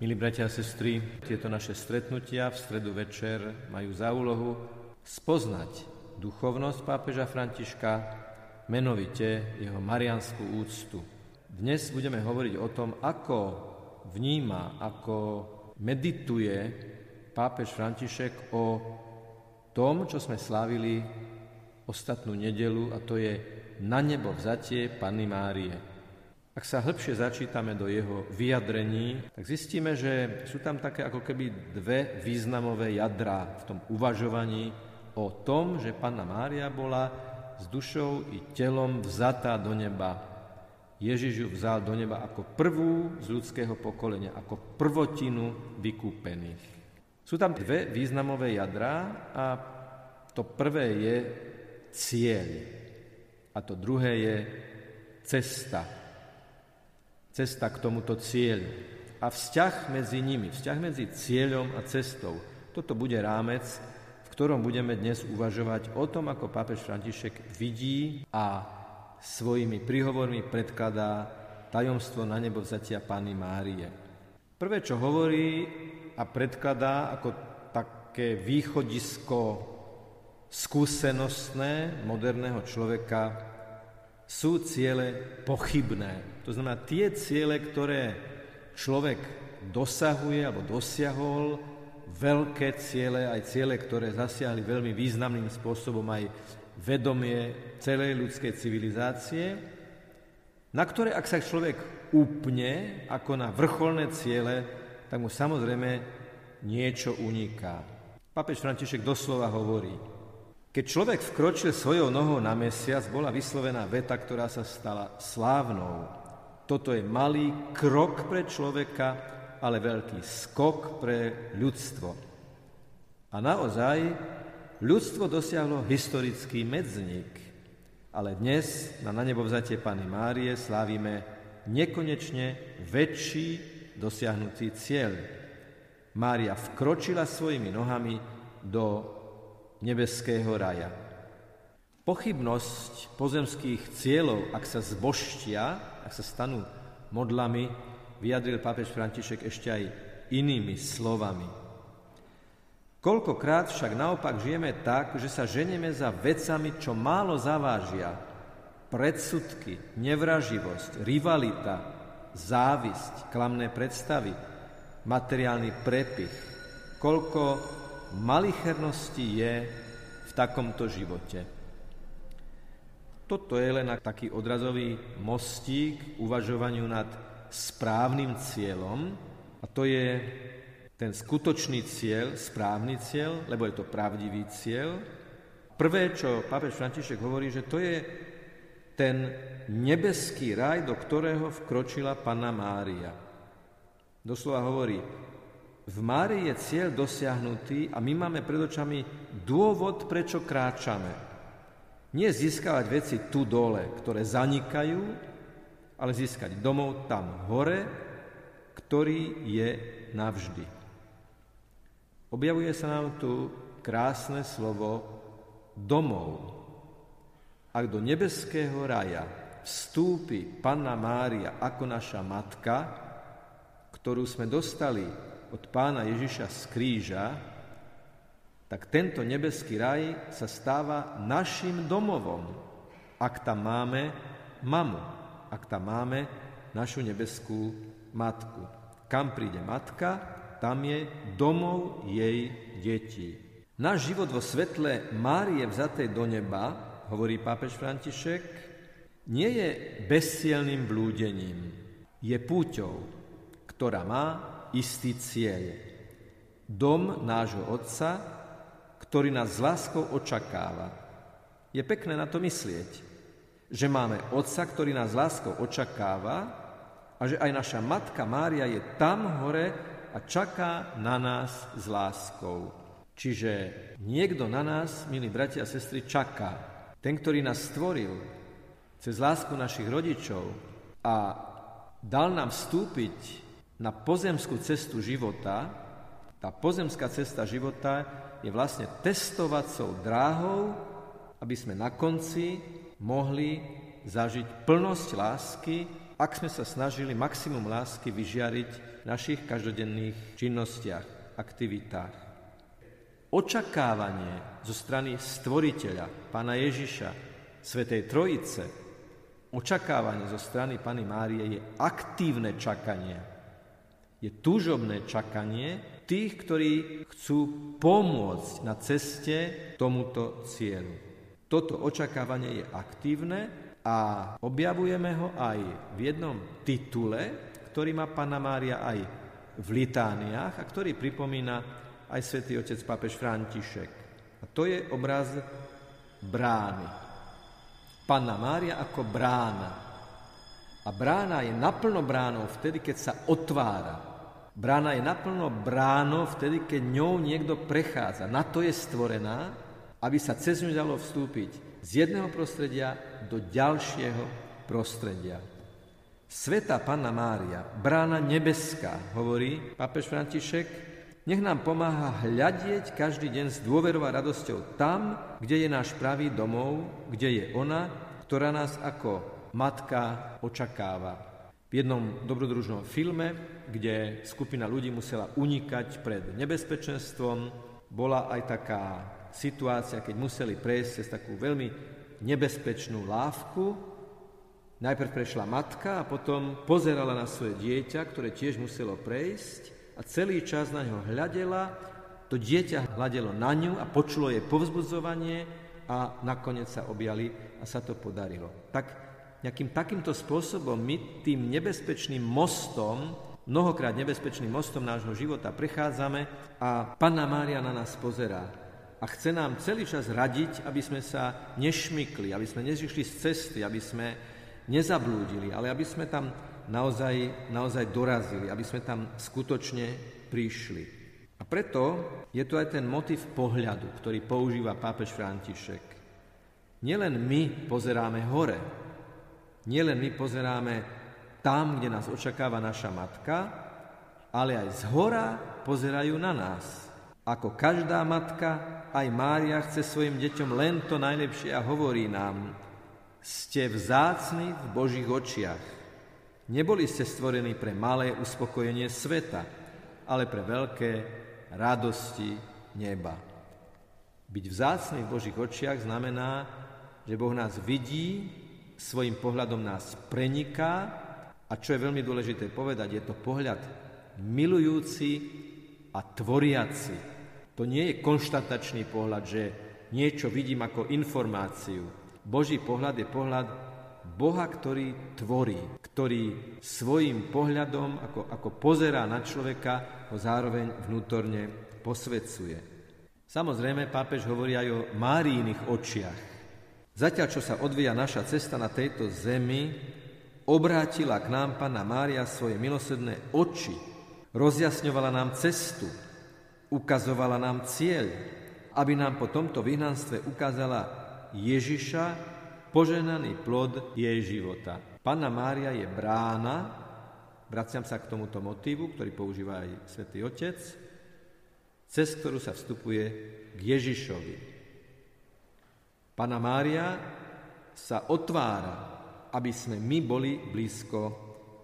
Milí bratia a sestry, tieto naše stretnutia v stredu večer majú za úlohu spoznať duchovnosť pápeža Františka, menovite jeho marianskú úctu. Dnes budeme hovoriť o tom, ako vníma, ako medituje pápež František o tom, čo sme slávili ostatnú nedelu, a to je na nebo vzatie Panny Márie. Ak sa hĺbšie začítame do jeho vyjadrení, tak zistíme, že sú tam také ako keby dve významové jadra v tom uvažovaní o tom, že Panna Mária bola s dušou i telom vzatá do neba. Ježiš ju vzal do neba ako prvú z ľudského pokolenia, ako prvotinu vykúpených. Sú tam dve významové jadra a to prvé je cieľ a to druhé je cesta cesta k tomuto cieľu. A vzťah medzi nimi, vzťah medzi cieľom a cestou, toto bude rámec, v ktorom budeme dnes uvažovať o tom, ako pápež František vidí a svojimi príhovormi predkladá tajomstvo na nebo vzatia Pány Márie. Prvé, čo hovorí a predkladá ako také východisko skúsenostné moderného človeka, sú ciele pochybné. To znamená, tie ciele, ktoré človek dosahuje alebo dosiahol, veľké ciele, aj ciele, ktoré zasiahli veľmi významným spôsobom aj vedomie celej ľudskej civilizácie, na ktoré, ak sa človek úplne ako na vrcholné ciele, tak mu samozrejme niečo uniká. Papež František doslova hovorí, keď človek vkročil svojou nohou na mesiac, bola vyslovená veta, ktorá sa stala slávnou. Toto je malý krok pre človeka, ale veľký skok pre ľudstvo. A naozaj ľudstvo dosiahlo historický medzník. Ale dnes na na nebo vzatie Pany Márie slávime nekonečne väčší dosiahnutý cieľ. Mária vkročila svojimi nohami do nebeského raja. Pochybnosť pozemských cieľov, ak sa zboštia, ak sa stanú modlami, vyjadril pápež František ešte aj inými slovami. Koľkokrát však naopak žijeme tak, že sa ženeme za vecami, čo málo zavážia. Predsudky, nevraživosť, rivalita, závisť, klamné predstavy, materiálny prepich. Koľko malichernosti je v takomto živote. Toto je len taký odrazový mostík uvažovaniu nad správnym cieľom a to je ten skutočný cieľ, správny cieľ, lebo je to pravdivý cieľ. Prvé, čo pápež František hovorí, že to je ten nebeský raj, do ktorého vkročila Panna Mária. Doslova hovorí, v Márii je cieľ dosiahnutý a my máme pred očami dôvod, prečo kráčame. Nie získavať veci tu dole, ktoré zanikajú, ale získať domov tam hore, ktorý je navždy. Objavuje sa nám tu krásne slovo domov. Ak do nebeského raja vstúpi Panna Mária ako naša matka, ktorú sme dostali od pána Ježiša z kríža, tak tento nebeský raj sa stáva našim domovom, ak tam máme mamu, ak tam máme našu nebeskú matku. Kam príde matka, tam je domov jej detí. Náš život vo svetle Márie vzatej do neba, hovorí pápež František, nie je bezcielným blúdením, je púťou, ktorá má istý cieľ. Dom nášho Otca, ktorý nás s láskou očakáva. Je pekné na to myslieť, že máme Otca, ktorý nás s láskou očakáva a že aj naša Matka Mária je tam hore a čaká na nás s láskou. Čiže niekto na nás, milí bratia a sestry, čaká. Ten, ktorý nás stvoril cez lásku našich rodičov a dal nám vstúpiť na pozemskú cestu života, tá pozemská cesta života je vlastne testovacou dráhou, aby sme na konci mohli zažiť plnosť lásky ak sme sa snažili maximum lásky vyžiariť v našich každodenných činnostiach, aktivitách. Očakávanie zo strany stvoriteľa, pána Ježiša, Svetej Trojice, očakávanie zo strany Pany Márie je aktívne čakanie. Je túžobné čakanie tých, ktorí chcú pomôcť na ceste tomuto cieľu. Toto očakávanie je aktívne a objavujeme ho aj v jednom titule, ktorý má Pana Mária aj v litániách a ktorý pripomína aj svätý otec pápež František. A to je obraz brány. Panna Mária ako brána. A brána je naplno bránou vtedy, keď sa otvára. Brána je naplno bráno vtedy, keď ňou niekto prechádza. Na to je stvorená, aby sa cez ňu dalo vstúpiť z jedného prostredia do ďalšieho prostredia. Sveta Panna Mária, brána nebeská, hovorí pápež František, nech nám pomáha hľadieť každý deň s dôverou a radosťou tam, kde je náš pravý domov, kde je ona, ktorá nás ako matka očakáva. V jednom dobrodružnom filme, kde skupina ľudí musela unikať pred nebezpečenstvom, bola aj taká situácia, keď museli prejsť cez takú veľmi nebezpečnú lávku. Najprv prešla matka a potom pozerala na svoje dieťa, ktoré tiež muselo prejsť a celý čas na ňo hľadela. To dieťa hľadelo na ňu a počulo jej povzbudzovanie a nakoniec sa objali a sa to podarilo. Tak nejakým takýmto spôsobom my tým nebezpečným mostom, mnohokrát nebezpečným mostom nášho života prechádzame a Panna Mária na nás pozerá. A chce nám celý čas radiť, aby sme sa nešmykli, aby sme nezišli z cesty, aby sme nezablúdili, ale aby sme tam naozaj, naozaj dorazili, aby sme tam skutočne prišli. A preto je tu aj ten motiv pohľadu, ktorý používa pápež František. Nielen my pozeráme hore, Nielen my pozeráme tam, kde nás očakáva naša matka, ale aj z hora pozerajú na nás. Ako každá matka, aj Mária chce svojim deťom len to najlepšie a hovorí nám, ste vzácni v Božích očiach. Neboli ste stvorení pre malé uspokojenie sveta, ale pre veľké radosti neba. Byť vzácný v Božích očiach znamená, že Boh nás vidí svojim pohľadom nás preniká a čo je veľmi dôležité povedať, je to pohľad milujúci a tvoriaci. To nie je konštatačný pohľad, že niečo vidím ako informáciu. Boží pohľad je pohľad Boha, ktorý tvorí, ktorý svojim pohľadom, ako, ako pozerá na človeka, ho zároveň vnútorne posvedcuje. Samozrejme, pápež hovorí aj o Máriiných očiach. Zatiaľ, čo sa odvíja naša cesta na tejto zemi, obrátila k nám Panna Mária svoje milosrdné oči, rozjasňovala nám cestu, ukazovala nám cieľ, aby nám po tomto vyhnanstve ukázala Ježiša, poženaný plod jej života. Panna Mária je brána, vraciam sa k tomuto motívu, ktorý používa aj svätý Otec, cez ktorú sa vstupuje k Ježišovi. Pana Mária sa otvára, aby sme my boli blízko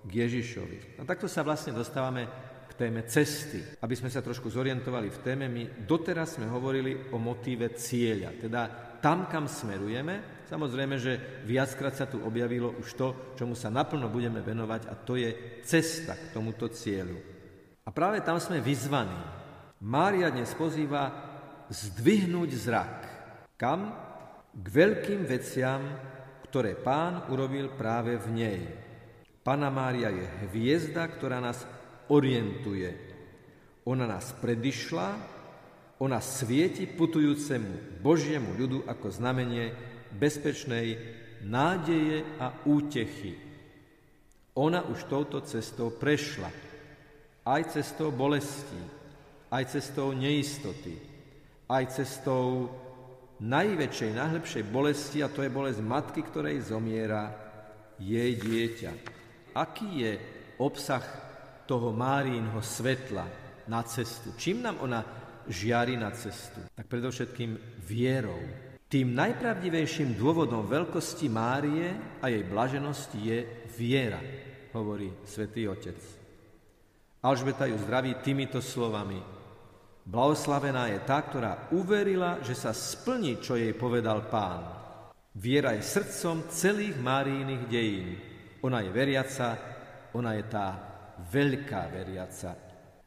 k Ježišovi. A takto sa vlastne dostávame k téme cesty. Aby sme sa trošku zorientovali v téme, my doteraz sme hovorili o motíve cieľa, teda tam, kam smerujeme. Samozrejme, že viackrát sa tu objavilo už to, čomu sa naplno budeme venovať a to je cesta k tomuto cieľu. A práve tam sme vyzvaní. Mária dnes pozýva zdvihnúť zrak. Kam? K veľkým veciam, ktoré pán urobil práve v nej. Pana Mária je hviezda, ktorá nás orientuje. Ona nás predišla, ona svieti putujúcemu Božiemu ľudu ako znamenie bezpečnej nádeje a útechy. Ona už touto cestou prešla. Aj cestou bolesti, aj cestou neistoty, aj cestou najväčšej, najhlbšej bolesti, a to je bolesť matky, ktorej zomiera jej dieťa. Aký je obsah toho Márínho svetla na cestu? Čím nám ona žiari na cestu? Tak predovšetkým vierou. Tým najpravdivejším dôvodom veľkosti Márie a jej blaženosti je viera. hovorí svätý Otec. Alžbeta ju zdraví týmito slovami. Blahoslavená je tá, ktorá uverila, že sa splní, čo jej povedal pán. Viera je srdcom celých Márijných dejín. Ona je veriaca, ona je tá veľká veriaca.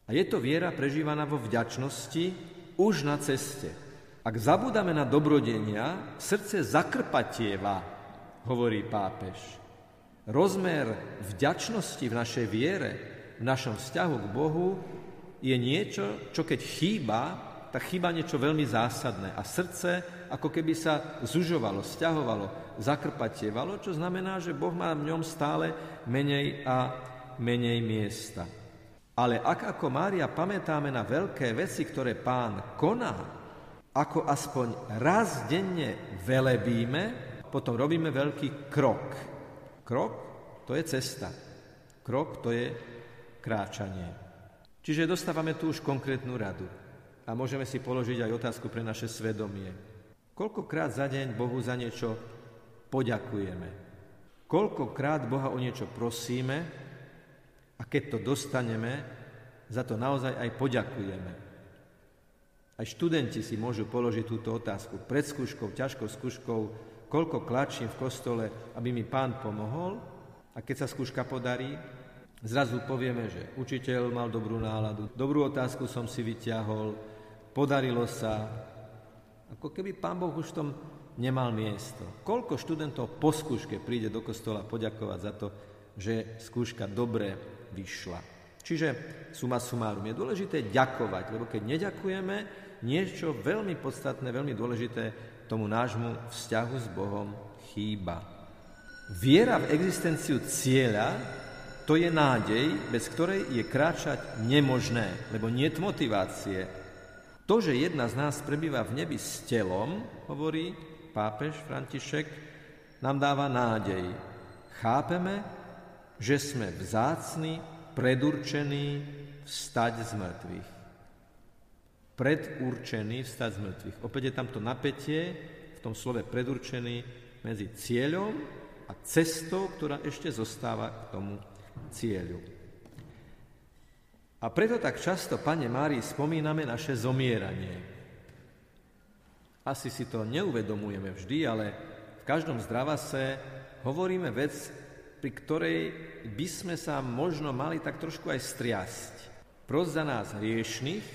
A je to viera prežívaná vo vďačnosti už na ceste. Ak zabudáme na dobrodenia, srdce zakrpatieva, hovorí pápež. Rozmer vďačnosti v našej viere, v našom vzťahu k Bohu je niečo, čo keď chýba, tak chýba niečo veľmi zásadné. A srdce ako keby sa zužovalo, stiahovalo, zakrpatievalo, čo znamená, že Boh má v ňom stále menej a menej miesta. Ale ak ako Mária pamätáme na veľké veci, ktoré pán koná, ako aspoň raz denne velebíme, potom robíme veľký krok. Krok to je cesta. Krok to je kráčanie. Čiže dostávame tu už konkrétnu radu. A môžeme si položiť aj otázku pre naše svedomie. Koľkokrát za deň Bohu za niečo poďakujeme? Koľkokrát Boha o niečo prosíme a keď to dostaneme, za to naozaj aj poďakujeme? Aj študenti si môžu položiť túto otázku pred skúškou, ťažkou skúškou, koľko klačím v kostole, aby mi pán pomohol a keď sa skúška podarí, zrazu povieme, že učiteľ mal dobrú náladu, dobrú otázku som si vyťahol, podarilo sa, ako keby pán Boh už v tom nemal miesto. Koľko študentov po skúške príde do kostola poďakovať za to, že skúška dobre vyšla. Čiže suma sumárum je dôležité ďakovať, lebo keď neďakujeme, niečo veľmi podstatné, veľmi dôležité tomu nášmu vzťahu s Bohom chýba. Viera v existenciu cieľa, to je nádej, bez ktorej je kráčať nemožné, lebo nie motivácie, to, že jedna z nás prebýva v nebi s telom, hovorí pápež František, nám dáva nádej. Chápeme, že sme vzácni, predurčení vstať z mŕtvych. Predurčený vstať z mŕtvych. Opäť je tam to napätie v tom slove predurčený medzi cieľom a cestou, ktorá ešte zostáva k tomu cieľu. A preto tak často, Pane Márii, spomíname naše zomieranie. Asi si to neuvedomujeme vždy, ale v každom zdravase hovoríme vec, pri ktorej by sme sa možno mali tak trošku aj striasť. Pros za nás hriešných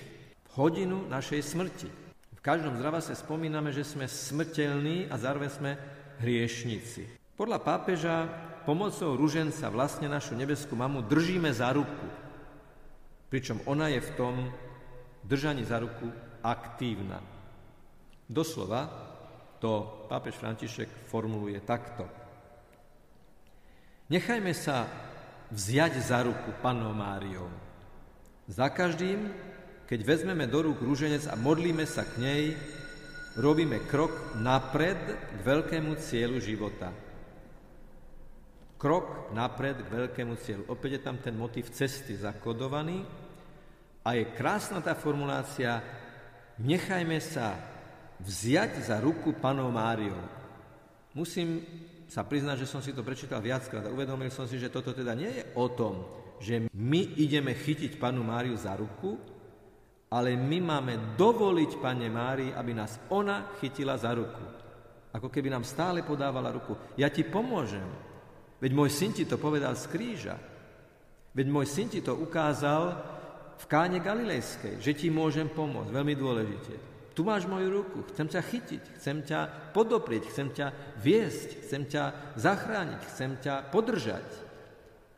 v hodinu našej smrti. V každom zdravase spomíname, že sme smrteľní a zároveň sme hriešnici. Podľa pápeža pomocou ruženca vlastne našu nebeskú mamu držíme za ruku pričom ona je v tom držaní za ruku aktívna. Doslova to pápež František formuluje takto. Nechajme sa vziať za ruku Panou Máriou. Za každým, keď vezmeme do rúk rúženec a modlíme sa k nej, robíme krok napred k veľkému cieľu života. Krok napred k veľkému cieľu. Opäť je tam ten motiv cesty zakodovaný, a je krásna tá formulácia, nechajme sa vziať za ruku panou Máriou. Musím sa priznať, že som si to prečítal viackrát a uvedomil som si, že toto teda nie je o tom, že my ideme chytiť panu Máriu za ruku, ale my máme dovoliť pane Márii, aby nás ona chytila za ruku. Ako keby nám stále podávala ruku. Ja ti pomôžem. Veď môj syn ti to povedal z kríža. Veď môj syn ti to ukázal v káne Galilejskej, že ti môžem pomôcť, veľmi dôležite. Tu máš moju ruku, chcem ťa chytiť, chcem ťa podoprieť, chcem ťa viesť, chcem ťa zachrániť, chcem ťa podržať.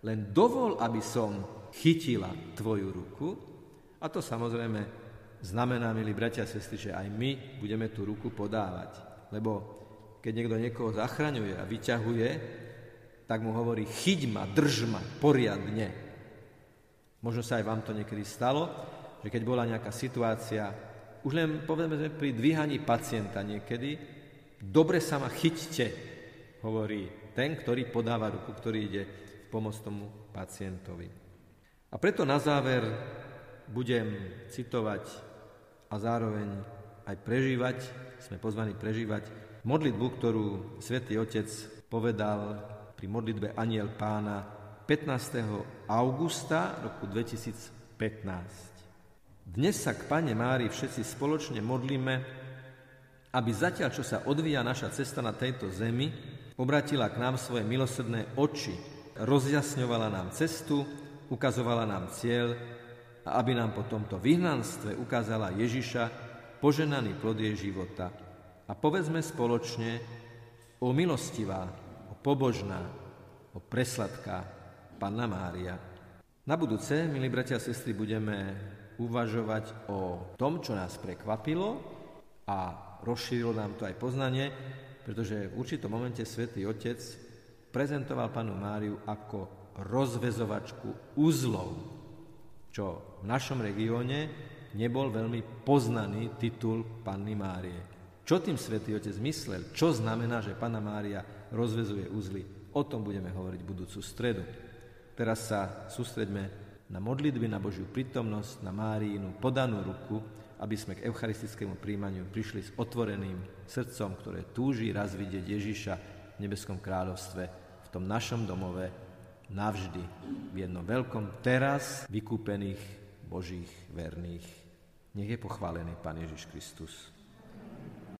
Len dovol, aby som chytila tvoju ruku a to samozrejme znamená, milí bratia a sestry, že aj my budeme tú ruku podávať. Lebo keď niekto niekoho zachraňuje a vyťahuje, tak mu hovorí, chyť ma, drž ma poriadne, Možno sa aj vám to niekedy stalo, že keď bola nejaká situácia, už len povedzme pri dvíhaní pacienta niekedy, dobre sa ma chyťte, hovorí ten, ktorý podáva ruku, ktorý ide pomôcť tomu pacientovi. A preto na záver budem citovať a zároveň aj prežívať, sme pozvaní prežívať modlitbu, ktorú svätý Otec povedal pri modlitbe Aniel pána 15. augusta roku 2015. Dnes sa k Pane Mári všetci spoločne modlíme, aby zatiaľ, čo sa odvíja naša cesta na tejto zemi, obratila k nám svoje milosrdné oči, rozjasňovala nám cestu, ukazovala nám cieľ a aby nám po tomto vyhnanstve ukázala Ježiša, poženaný plod jej života. A povedzme spoločne o milostivá, pobožná, o presladká Panna Mária. Na budúce, milí bratia a sestry, budeme uvažovať o tom, čo nás prekvapilo a rozšírilo nám to aj poznanie, pretože v určitom momente svätý Otec prezentoval panu Máriu ako rozvezovačku uzlov, čo v našom regióne nebol veľmi poznaný titul Panny Márie. Čo tým svätý Otec myslel? Čo znamená, že Panna Mária rozvezuje uzly? O tom budeme hovoriť budúcu stredu. Teraz sa sústreďme na modlitby, na Božiu prítomnosť, na Máriinu podanú ruku, aby sme k eucharistickému príjmaniu prišli s otvoreným srdcom, ktoré túži raz vidieť Ježiša v nebeskom kráľovstve, v tom našom domove, navždy, v jednom veľkom, teraz vykúpených Božích verných. Nech je pochválený Pán Ježiš Kristus.